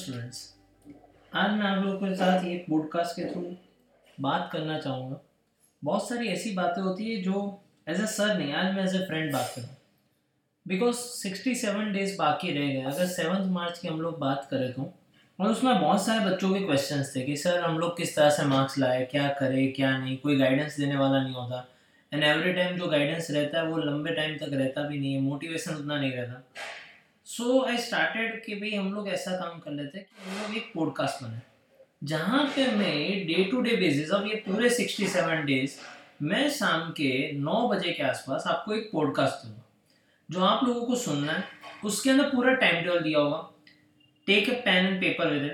Students आज मैं आप लोगों के साथ ये पॉडकास्ट के थ्रू बात करना चाहूँगा। बहुत सारी ऐसी बातें होती है जो एज ए सर नहीं, आज मैं एज ए फ्रेंड बात करूँ। बिकॉज़ सिक्सटी सेवन डेज़ बाकी रह गए। अगर सेवन्थ मार्च की हम लोग बात करें तो और उसमें बहुत सारे बच्चों के क्वेश्चंस थे कि सर हम लोग किस तरह से मार्क्स लाए, क्या करें, क्या नहीं? कोई गाइडेंस देने वाला नहीं होता। एंड एवरी टाइम जो गाइडेंस रहता है, वो लंबे टाइम तक रहता भी नहीं है। मोटिवेशन उतना नहीं रहता। सो आई स्टार्टेड कि भाई हम लोग ऐसा काम कर लेते हैं कि हम लोग एक पॉडकास्ट बनाए, जहाँ पे मैं डे टू डे बेसिस अब ये पूरे सिक्सटी सेवन डेज़ मैं शाम के नौ बजे के आसपास आपको एक पॉडकास्ट दूँगा, जो आप लोगों को सुनना है। उसके अंदर पूरा टाइम टेबल दिया होगा। Take a pen and paper with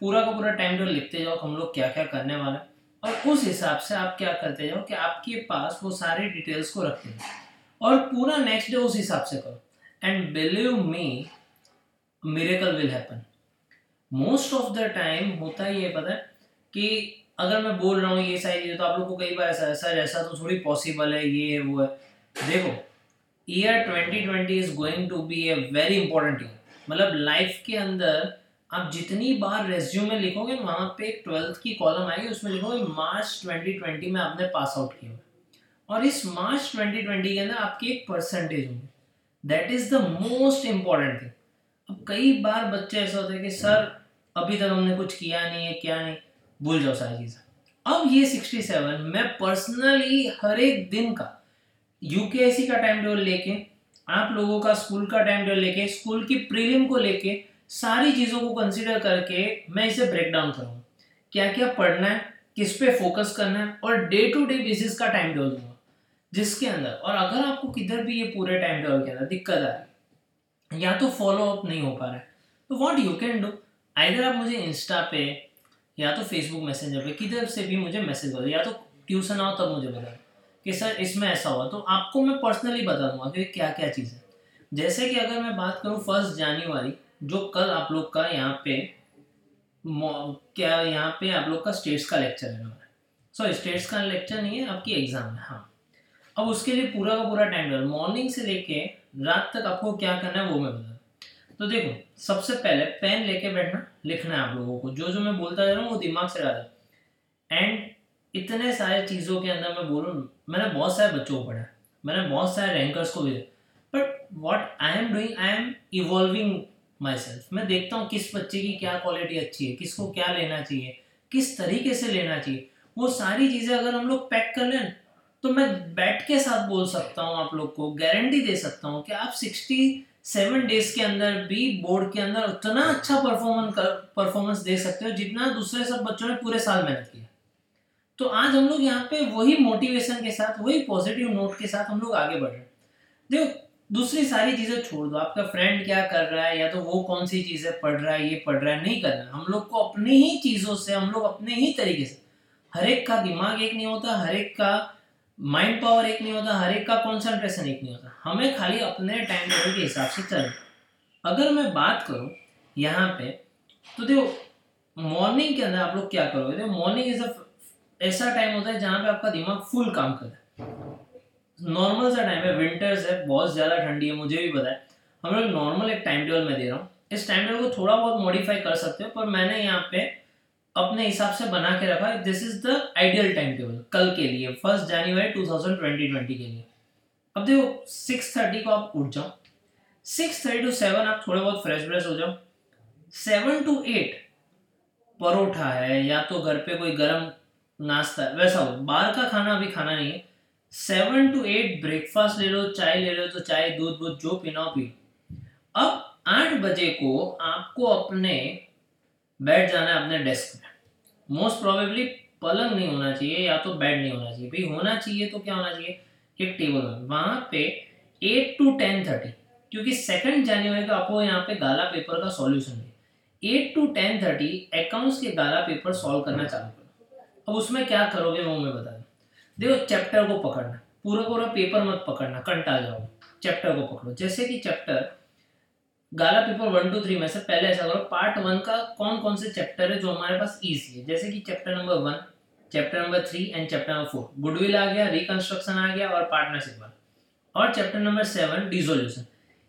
पूरा का पूरा टाइम टेबल लिखते जाओ हम लोग क्या क्या करने वाले हैं। और उस हिसाब से आप क्या करते जाओ कि आपके पास वो सारे डिटेल्स को रखते जाओ। और पूरा नेक्स्ट डे उस हिसाब से करो। And believe me miracle will happen most of the time होता ही ये पता है, कि अगर मैं बोल रहा हूँ ये सारी चीज़ें तो आप लोग को कई बार ऐसा ऐसा ऐसा तो थोड़ी पॉसिबल है, ये है वो है। देखो year 2020 is going to be a very important year मतलब लाइफ के अंदर, आप जितनी बार रेज्यूमे लिखोगे, वहाँ पे एक ट्वेल्थ की कॉलम आएगी, उसमें लिखोगे, मार्च 2020 में आपने पास आउट किया और इस मार्च 2020 के अंदर आपकी एक परसेंटेज होगी। That is the most important thing अब कई बार बच्चे ऐसे होते हैं कि, सर, अभी तक हमने कुछ किया नहीं है, क्या नहीं? भूल जाओ सारी चीज़ें। अब ये 67 मैं पर्सनली हर एक दिन का यूकेएससी का टाइम टेबल लेके, आप लोगों का स्कूल का टाइम टेबल लेके स्कूल की प्रीलिम को लेके सारी चीज़ों को कंसिडर करके मैं इसे ब्रेक डाउन करूँगा। क्या क्या पढ़ना है, किस पे फोकस करना है और डे टू डे बेसिस का टाइम टेबल दूँगा। जिसके अंदर। और अगर आपको किधर भी ये पूरे टाइम टेबल के अंदर दिक्कत आ रही या तो फॉलो अप नहीं हो पा रहा है तो what you can do either आप मुझे इंस्टा पे, या तो फेसबुक मैसेंजर पे, किधर से भी मुझे मैसेज करो, या तो ट्यूशन आओ, तब मुझे बता कि सर इसमें ऐसा हुआ तो आपको मैं पर्सनली बता दूँगा कि क्या क्या चीज़ है। जैसे कि अगर मैं बात करूँ फ़र्स्ट जनवरी जो कल आप लोग का यहाँ पे क्या यहाँ पे आप लोग का स्टेट्स का लेक्चर है। सॉरी स्टेट्स का लेक्चर नहीं है, आपकी एग्ज़ाम है हाँ। अब उसके लिए पूरा का पूरा टाइम टेबल मॉर्निंग से लेके रात तक आपको क्या करना है वो मैं बता तो देखो, सबसे पहले पेन लेके बैठना, लिखना है आप लोगों को। जो जो मैं बोलता जा रहा हूँ, वो दिमाग से डाला। एंड इतने सारे चीज़ों के अंदर मैं बोलूँ, मैंने बहुत सारे बच्चों को पढ़ा मैंने बहुत सारे रैंकर्स को भी but what I am doing I am evolving myself मैं देखता हूँ किस बच्चे की क्या क्वालिटी अच्छी है, किसको क्या लेना चाहिए, किस तरीके से लेना चाहिए। वो सारी चीज़ें अगर हम लोग पैक कर लें तो मैं बैठ के साथ बोल सकता हूँ आप लोग को गारंटी दे सकता हूँ कि आप सिक्सटी सेवन डेज़ के अंदर भी बोर्ड के अंदर उतना अच्छा परफॉर्मेंस परफॉर्मेंस दे सकते हो जितना दूसरे सब बच्चों ने पूरे साल मेहनत किया तो आज हम लोग यहाँ पे वही मोटिवेशन के साथ, वही पॉजिटिव नोट के साथ हम लोग आगे बढ़ रहे हैं। देखो, दूसरी सारी चीज़ें छोड़ दो। आपका फ्रेंड क्या कर रहा है या तो वो कौन सी चीज़ें पढ़ रहा है, ये पढ़ रहा है, नहीं कर रहा है हम लोग को अपनी ही चीज़ों से, हम लोग अपने ही तरीके से, हर एक का दिमाग एक नहीं होता, हर एक का माइंड पावर एक नहीं होता, हर एक का कॉन्सेंट्रेशन एक नहीं होता। हमें खाली अपने टाइम टेबल के हिसाब से चल अगर मैं बात करूँ यहाँ पे तो देखो मॉर्निंग के अंदर आप लोग क्या करोगे? देखो मॉर्निंग इज़ अ ऐसा टाइम होता है जहाँ पे आपका दिमाग फुल काम कर रहा है। नॉर्मल सा टाइम है विंटर्स है, बहुत ज़्यादा ठंडी है, मुझे भी पता है। हम लोग नॉर्मल एक टाइम टेबल में दे रहा हूँ। इस टाइम टेबल को थोड़ा बहुत मॉडिफाई कर सकते हो, पर मैंने यहाँ पे अपने हिसाब से बना के रखा। This is the ideal time table कल के लिए first January two thousand twenty twenty के लिए। अब देखो सिक्स थर्टी को आप उठ जाओ। सिक्स थर्टी टू सेवन आप थोड़े बहुत फ्रेश व्रेश हो जाओ। सेवन टू एट परोठा है, या तो घर पे कोई गर्म नाश्ता है वैसा हो। बाहर का खाना अभी खाना नहीं है। सेवन टू एट ब्रेकफास्ट ले लो, चाय ले लो तो चाय, दूध दूध, जो पीना हो पी अब आठ बजे को आपको अपने बैठ जाना है अपने डेस्क में। मोस्ट प्रोबेबली पलंग नहीं होना चाहिए या तो बेड नहीं होना चाहिए। भाई होना चाहिए तो क्या होना चाहिए? एक टेबल में वहाँ पे एट टू टेन थर्टी क्योंकि सेकंड जनवरी का आपको यहाँ पे गाला पेपर का सॉल्यूशन है। Eight to ten thirty accounts के गाला पेपर सॉल्व करना चालू करो। अब उसमें क्या करोगे वो मैं बता दूँ। देखो चैप्टर को पकड़ना। पूरा पूरा पेपर मत पकड़ना कंटा जाओ। चैप्टर को पकड़ो। जैसे कि chapter Gala paper one two three में से पहले ऐसा करो पार्ट वन का कौन कौन से चैप्टर है जो हमारे पास ईजी है? जैसे कि chapter number one chapter number three and chapter number four goodwill आ गया रिकंस्ट्रक्शन आ गया और पार्टनरशिप वन और चैप्टर नंबर सेवन डिजोल्यूशन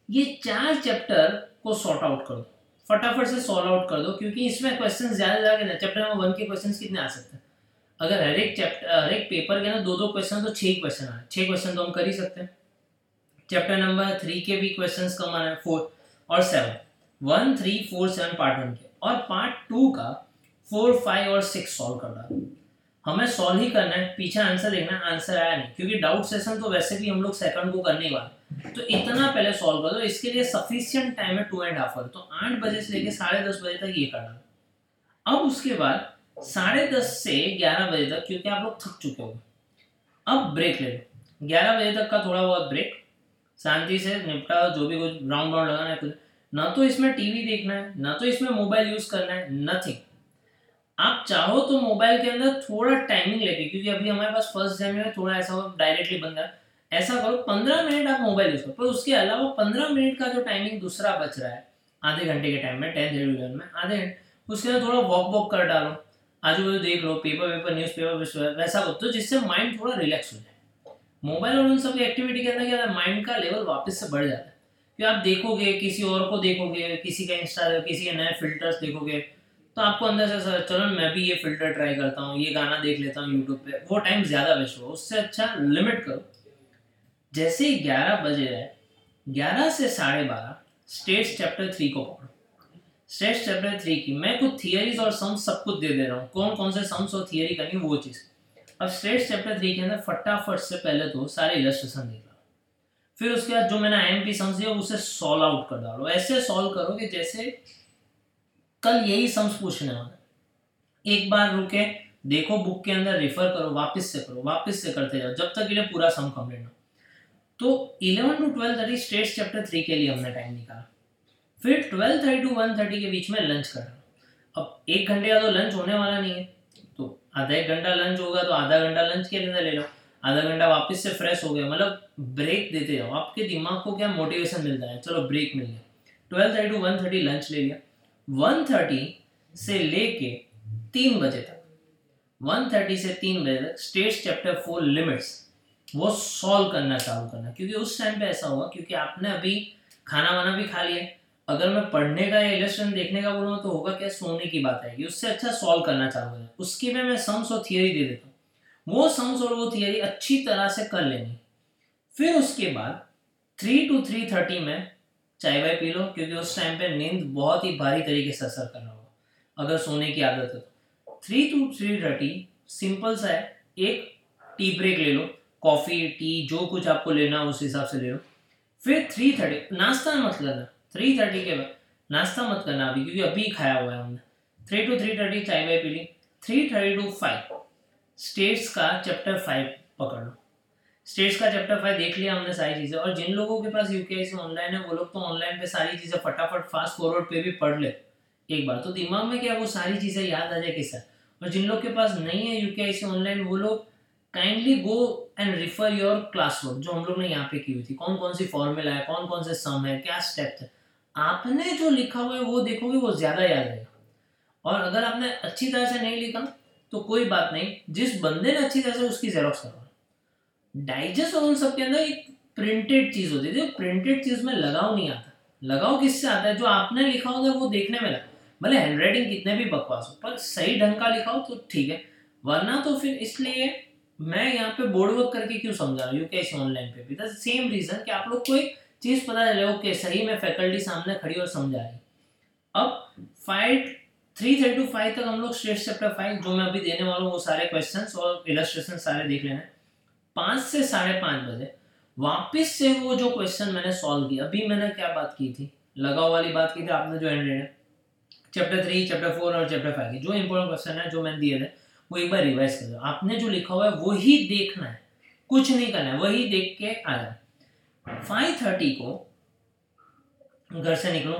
ये चार चैप्टर को सॉर्ट आउट करो। फटाफट से सॉल्व आउट कर दो, क्योंकि इसमें क्वेश्चन ज़्यादा ज़्यादा चैप्टर नंबर वन के क्वेश्चन कितने आ सकते हैं? अगर हर एक चैप्टर हर एक पेपर के ना दो दो क्वेश्चन तो छः क्वेश्चन आए छः क्वेश्चन तो हम कर ही सकते हैं। चैप्टर नंबर थ्री के भी क्वेश्चन कम आए फोर और seven one three four seven part one के. और पार्ट टू का फोर फाइव और सिक्स सॉल्व कर रहा हमें सॉल्व ही करना है। पीछे आंसर देखना है। आंसर आया नहीं। क्योंकि डाउट सेशन तो वैसे भी हम लोग सेकंड को करने वाले तो इतना पहले सॉल्व कर दो। इसके लिए सफिशियंट टाइम है टू एंड हाफ़ आवर तो आठ बजे से लेकर साढ़े दस बजे तक ये करना। अब उसके बाद साढ़े दस से ग्यारह बजे तक, क्योंकि आप लोग थक चुके हो अब ब्रेक ले लो। ग्यारह बजे तक का थोड़ा बहुत ब्रेक शांति से निपटा जो भी कुछ राउंड राउंड लगाना है कुछ। ना तो इसमें टीवी देखना है, ना तो इसमें मोबाइल यूज़ करना है नथिंग आप चाहो तो मोबाइल के अंदर थोड़ा टाइमिंग लेके, क्योंकि अभी हमारे पास फ़र्स्ट सेम में थोड़ा ऐसा हो डायरेक्टली बन गया ऐसा करो पंद्रह मिनट आप मोबाइल यूज़ करो, पर उसके अलावा पंद्रह मिनट का जो टाइमिंग दूसरा बच रहा है, आधे घंटे के टाइम में टेंथ इलेवन में, आधे घंटे, उसके अंदर थोड़ा वॉक वॉक कर डालो आजू बाजू देख लो पेपर वेपर न्यूज़ पेपर वैसा करो तो जिससे माइंड थोड़ा रिलैक्स हो जाए। मोबाइल और उन सब एक्टिविटी के अंदर क्या माइंड का लेवल वापस से बढ़ जाता है। कि आप देखोगे, किसी और को देखोगे, किसी का इंस्टा किसी के नए फिल्टर्स देखोगे तो आपको अंदर से सर चलो मैं भी ये फ़िल्टर ट्राई करता हूँ, ये गाना देख लेता हूँ यूट्यूब पे। वो टाइम ज़्यादा वेस्ट हो उससे अच्छा लिमिट करो। जैसे ही ग्यारह बजे रहे ग्यारह से साढ़े बारह स्टेट्स चैप्टर थ्री को पढ़ो। स्टेट्स चैप्टर थ्री की मैं कुछ थियरीज और सम्स सब कुछ दे दे रहा हूँ। कौन कौन से सम्स और थियरी करनी वो चीज़। अब स्टेट्स चैप्टर थ्री के अंदर फटाफट से पहले तो सारे इलस्ट्रेशन देख फिर उसके बाद जो मैंने आई एम पी सम्स दिया उसे सॉल्व आउट कर डालो। ऐसे सॉल्व करो कि जैसे कल यही सम्स पूछने वाला एक बार रुके, देखो बुक के अंदर रेफर करो, वापस से करो, वापस से करते जाओ, जब तक ये पूरा सम कंप्लीट हो। तो 11 to 12 thirty stats chapter three के लिए हमने टाइम निकाला। फिर 12 थर्टी टू वन थर्टी के बीच में लंच करना अब एक घंटे का तो लंच होने वाला नहीं है। तो आधा एक घंटा लंच होगा तो आधा घंटा लंच के अंदर ले लो। आधा घंटा वापस से फ्रेश हो गया मतलब ब्रेक देते जाओ। आपके दिमाग को क्या मोटिवेशन मिलता है? चलो ब्रेक मिल गया। Twelve thirty to one thirty lunch ले लिया। वन थर्टी से लेके तीन बजे तक वन थर्टी से तीन बजे तक स्टेट्स चैप्टर फोर लिमिट्स वो सॉल्व करना चालू करना। क्योंकि उस टाइम पे ऐसा होगा क्योंकि आपने अभी खाना वाना भी खा लिया। अगर मैं पढ़ने का या इलेक्शन देखने का बोलूँगा तो होगा क्या? सोने की बात आएगी। उससे अच्छा सॉल्व करना चालू करना उसकी में मैं सम्स और थियरी दे देता हूँ। वो सम्स और वो थियरी अच्छी तरह से कर लेनी फिर उसके बाद थ्री टू थ्री थर्टी में चाय वाय पी लो, क्योंकि उस टाइम पे नींद बहुत ही भारी तरीके से असर कर रहा होगा, अगर सोने की आदत है तो। Three to three thirty simple सा है, एक टी ब्रेक ले लो कॉफ़ी टी जो कुछ आपको लेना उस हिसाब से ले लो। फिर थ्री थर्टी नाश्ता मत करना थ्री थर्टी के बाद नाश्ता मत करना अभी, क्योंकि अभी खाया हुआ है हमने। थ्री टू थ्री थर्टी चाय वाय पी ली three thirty to five stats का चैप्टर फाइव पकड़ लो। स्टेट्स का चैप्टर फाइव देख लिया हमने सारी चीज़ें, और जिन लोगों के पास यूकेआईसी ऑनलाइन है, वो लोग तो ऑनलाइन पे सारी चीज़ें फटाफट फास्ट फॉरवर्ड पे भी पढ़ ले। एक बार तो दिमाग में क्या वो सारी चीज़ें याद आ जाए किसा और जिन लोग के पास नहीं है यूकेआईसी ऑनलाइन वो लोग kindly go and refer your class work जो हम लोग ने यहाँ पे की हुई थी। कौन कौन सी फॉर्मूला है कौन कौन से सम है, क्या स्टेप है? आपने जो लिखा हुआ है, वो देखोगे वो ज़्यादा याद रहेगा। और अगर आपने अच्छी तरह से नहीं लिखा तो कोई बात नहीं, जिस बंदे ने अच्छी तरह से उसकी जेरोक्स करवा डाइजेस्ट और उन सब के अंदर एक प्रिंटेड चीज़ होती है प्रिंटेड चीज़ में लगाव नहीं आता। लगाव किससे आता है? जो आपने लिखा होगा वो देखने में लगा। भले हैंड राइटिंग कितने भी बकवास हो, पर सही ढंग का लिखा हो तो ठीक है। वरना तो फिर इसलिए मैं यहाँ पे बोर्ड वर्क करके क्यों समझा रहा हूँ यूके ऑनलाइन पे भी? सेम रीजन कि आप लोग कोई चीज़ पता चले ओके सही में फैकल्टी सामने खड़ी और समझा रही। अब five three thirty to five तक हम लोग स्टेट चैप्टर फाइव जो मैं अभी देने वाला हूँ, वो सारे क्वेश्चंस और इलस्ट्रेशन सारे देख लेना पाँच से साढ़े पाँच बजे वापस से वो जो क्वेश्चन मैंने सॉल्व किया, अभी मैंने क्या बात की थी? लगाव वाली बात की थी, आपने जो एंडेड है। चैप्टर थ्री चैप्टर फोर और चैप्टर फाइव की जो इंपॉर्टेंट क्वेश्चन है, जो मैंने दिए थे, वो एक बार रिवाइज कर दो आपने जो लिखा हुआ है, वही देखना है। कुछ नहीं करना है, वही देख के आ जाए फाइव थर्टी को घर से निकलो,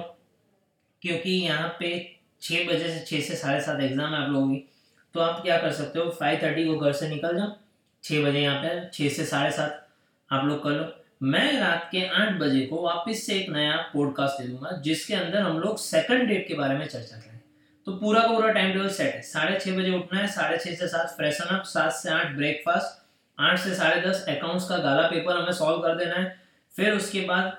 क्योंकि यहाँ पे छः बजे से छः से साढ़े सात एग्ज़ाम आप लोगों की। तो आप क्या कर सकते हो फाइव थर्टी को घर से निकल जाओ। छः बजे यहाँ पे छः से साढ़े सात आप लोग कर लो। मैं रात के आठ बजे को वापस से एक नया पॉडकास्ट दे दूँगा, जिसके अंदर हम लोग सेकंड डेट के बारे में चर्चा करें तो पूरा का पूरा टाइम टेबल सेट है। साढ़े छः बजे उठना है, साढ़े छः से सात फ्रेशन अप सात से आठ ब्रेकफास्ट आठ से साढ़े दस अकाउंट्स का गाला पेपर हमें सॉल्व कर देना है। फिर उसके बाद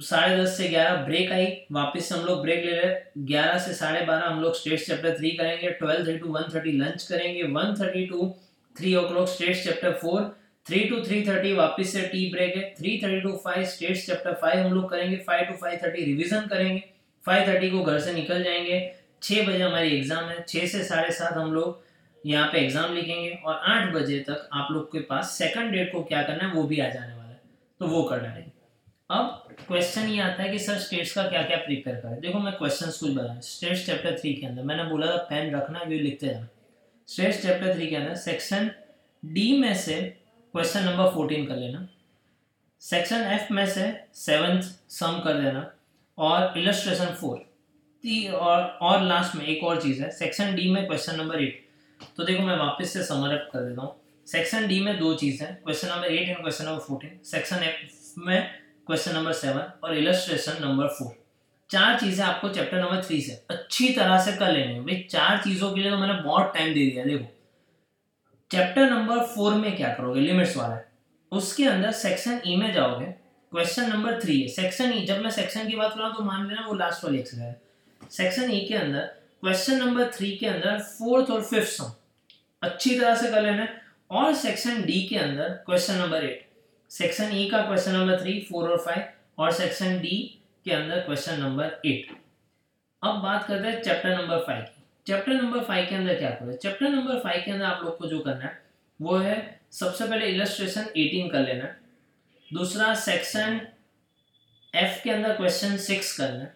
साढ़े दस से ग्यारह ब्रेक आई, वापस से हम लोग ब्रेक ले रहे ग्यारह से साढ़े बारह हम लोग स्टेट चैप्टर थ्री करेंगे twelve thirty to one thirty lunch करेंगे one thirty to three o'clock state chapter four three to three thirty वापिस से टी ब्रेक है three thirty to five state chapter five हम लोग करेंगे five to five thirty revision करेंगे five thirty को घर से निकल जाएँगे छः बजे हमारी एग्ज़ाम है छः से साढ़े सात हम लोग यहाँ पे एग्ज़ाम लिखेंगे और आठ बजे तक आप लोग के पास सेकंड डेट को क्या करना है, वो भी आ जाने वाला है। तो वो करना डालेंगे अब क्वेश्चन ये आता है कि सर स्टेट्स का क्या क्या प्रिपेयर करें? देखो, मैं क्वेश्चन कुछ बता स्टेट्स चैप्टर थ्री के अंदर मैंने बोला था पेन रखना है लिखते जाना स्टेट्स चैप्टर थ्री के अंदर सेक्शन डी में से क्वेश्चन नंबर फोर्टीन कर लेना। सेक्शन एफ़ में से सेवंथ सम कर देना। और इलस्ट्रेशन फोर और और लास्ट में एक और चीज़ है। सेक्शन डी में क्वेश्चन नंबर एट तो देखो, मैं वापस से समरअप कर देता हूँ। सेक्शन डी में दो चीज़ है। Question number eight and question number fourteen section F में क्वेश्चन नंबर सेवन और इलस्ट्रेशन नंबर फोर चार चीज़ें आपको चैप्टर नंबर थ्री से अच्छी तरह से कर लेनी है। भाई, चार चीज़ों के लिए तो मैंने बहुत टाइम दे दिया, देखो। चैप्टर नंबर फोर में क्या करोगे? लिमिट्स वाला है। उसके अंदर सेक्शन ई e में जाओगे। क्वेश्चन नंबर थ्री है। सेक्शन ई जब मैं सेक्शन की बात कर रहा हूँ तो मान लेना वो लास्ट वाली एक्सरसाइज सेक्शन ई के अंदर क्वेश्चन नंबर थ्री के अंदर फोर्थ और फिफ्थ सम अच्छी तरह से कर लेना और सेक्शन डी के अंदर question number eight section E का क्वेश्चन नंबर थ्री फोर और फाइव और सेक्शन डी के अंदर क्वेश्चन नंबर एट अब बात करते हैं चैप्टर नंबर फाइव की. चैप्टर नंबर फाइव के अंदर क्या करें चैप्टर नंबर फाइव के अंदर आप लोग को जो करना है, वो है सबसे पहले इलस्ट्रेशन एटीन कर लेना दूसरा सेक्शन एफ़ के अंदर क्वेश्चन सिक्स करना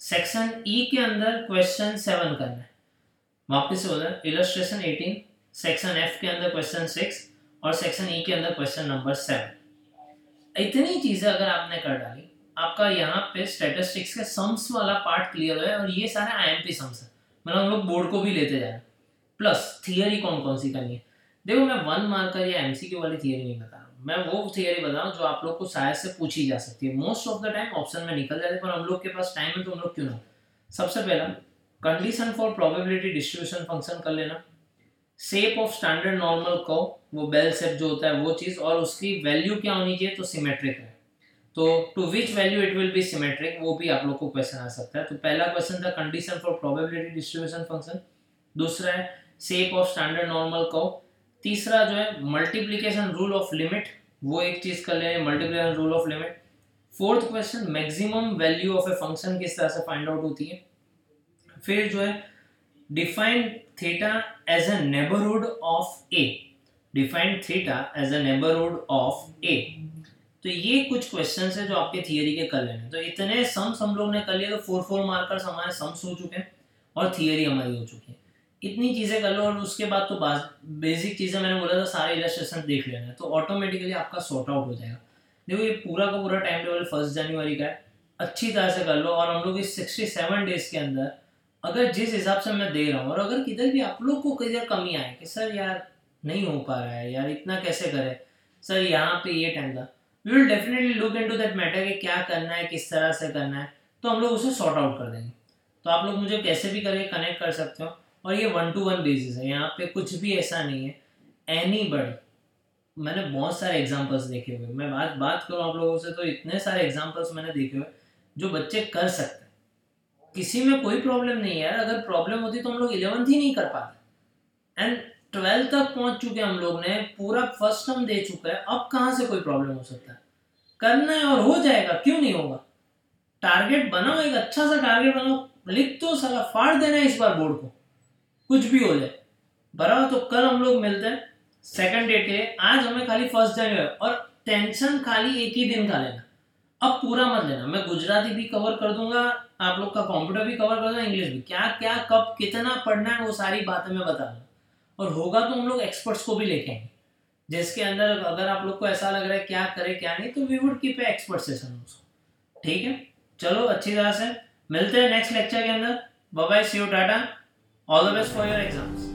सेक्शन ई e के अंदर क्वेश्चन सेवन करना वापिस हो जाए इलस्ट्रेशन एटीन सेक्शन एफ़ के अंदर क्वेश्चन सिक्स और सेक्शन ई e के अंदर क्वेश्चन नंबर सेवन इतनी चीज़ें अगर आपने कर डाली, आपका यहाँ पे स्टेटिस्टिक्स के सम्स वाला पार्ट क्लियर है और ये सारे आई एम पी सम्स है। मतलब हम लोग बोर्ड को भी लेते जाए प्लस थियरी कौन कौन सी करनी है? देखो, मैं वन मार्कर या एम सी क्यू वाली थियरी नहीं बता रहा मैं वो थियरी बता रहा हूँ जो आप लोग को शायद से पूछी जा सकती है। Most of the time option में निकल जाते हैं, पर हम लोग के पास टाइम है तो हम लोग क्यों ना सबसे पहला condition for probability distribution function कर लेना। शेप ऑफ़ स्टैंडर्ड नॉर्मल को वो बेल शेप जो होता है वो चीज़, और उसकी वैल्यू क्या होनी चाहिए तो सिमेट्रिक है। तो to which value it will be symmetric वो भी आप लोग को क्वेश्चन आ सकता है। तो पहला क्वेश्चन था condition for probability distribution function दूसरा है शेप ऑफ़ स्टैंडर्ड नॉर्मल को तीसरा जो है मल्टीप्लीकेशन रूल ऑफ़ लिमिट वो एक चीज़ कर ले multiplication rule of limit fourth question maximum value of a function किस तरह से फाइंड आउट होती है? फिर जो है define theta as a neighbourhood of a define theta as a neighbourhood of a तो ये कुछ क्वेश्चन है जो आपके थियरी के कर लेने तो इतने सम्स हम लोग ने कर लिए तो फोर फोर मार्कर्स हमारे सम्स हो चुके हैं और थियरी हमारी हो चुकी है। इतनी चीज़ें कर लो और उसके बाद तो बेसिक चीज़ें मैंने बोला था, सारे इलस्ट्रेशन देख लेना तो ऑटोमेटिकली आपका सॉर्ट आउट हो जाएगा। देखो ये पूरा का पूरा टाइम टेबल फ़र्स्ट जनवरी का है। अच्छी तरह से कर लो और हम लोग इस सिक्सटी सेवन डेज़ के अंदर अगर जिस हिसाब से मैं दे रहा हूँ और अगर किधर भी आप लोग को किधर कमी आए कि सर यार नहीं हो पा रहा है, यार इतना कैसे करें? सर यहाँ पे ये टाइम था। We will definitely look into that matter कि क्या करना है, किस तरह से करना है तो हम लोग उसे सॉर्ट आउट कर देंगे। तो आप लोग मुझे कैसे भी करके कनेक्ट कर सकते हो और ये वन टू वन बेसिस है। यहाँ पे कुछ भी ऐसा नहीं है। एनी बड़ी मैंने बहुत सारे एग्जाम्पल्स देखे हुए मैं बात बात करूँ आप लोगों से तो इतने सारे एग्जाम्पल्स मैंने देखे हुए जो बच्चे कर सकते हैं। किसी में कोई प्रॉब्लम नहीं है यार। अगर प्रॉब्लम होती तो हम लोग इलेवंथ ही नहीं कर पाते। एंड ट्वेल्थ तक पहुँच चुके हम लोग ने, पूरा फ़र्स्ट टर्म दे चुका है। अब कहाँ से कोई प्रॉब्लम हो सकता है? करना है और हो जाएगा, क्यों नहीं होगा? टारगेट बनाओ, एक अच्छा सा टारगेट बनाओ। लिख तो साला फाड़ देना है इस बार बोर्ड को। कुछ भी हो जाए। बराबर तो कल हम लोग मिलते हैं। सेकंड डेट के आज हमें खाली फ़र्स्ट जनवरी और टेंशन खाली एक ही दिन का लेना। अब पूरा मत लेना। मैं गुजराती भी कवर कर दूँगा, आप लोग का कंप्यूटर भी कवर कर दूँगा इंग्लिश भी। क्या क्या, कब, कितना पढ़ना है, वो सारी बातें मैं बता दूँगा। और होगा तो हम लोग एक्सपर्ट्स को भी लेके आएँगे। जिसके अंदर अगर आप लोग को ऐसा लग रहा है क्या करे, क्या नहीं तो we would keep a expert session उसको ठीक है? चलो, अच्छी तरह से। मिलते हैं नेक्स्ट लेक्चर के अंदर। बाय सी यू टाटा All the best for your exams.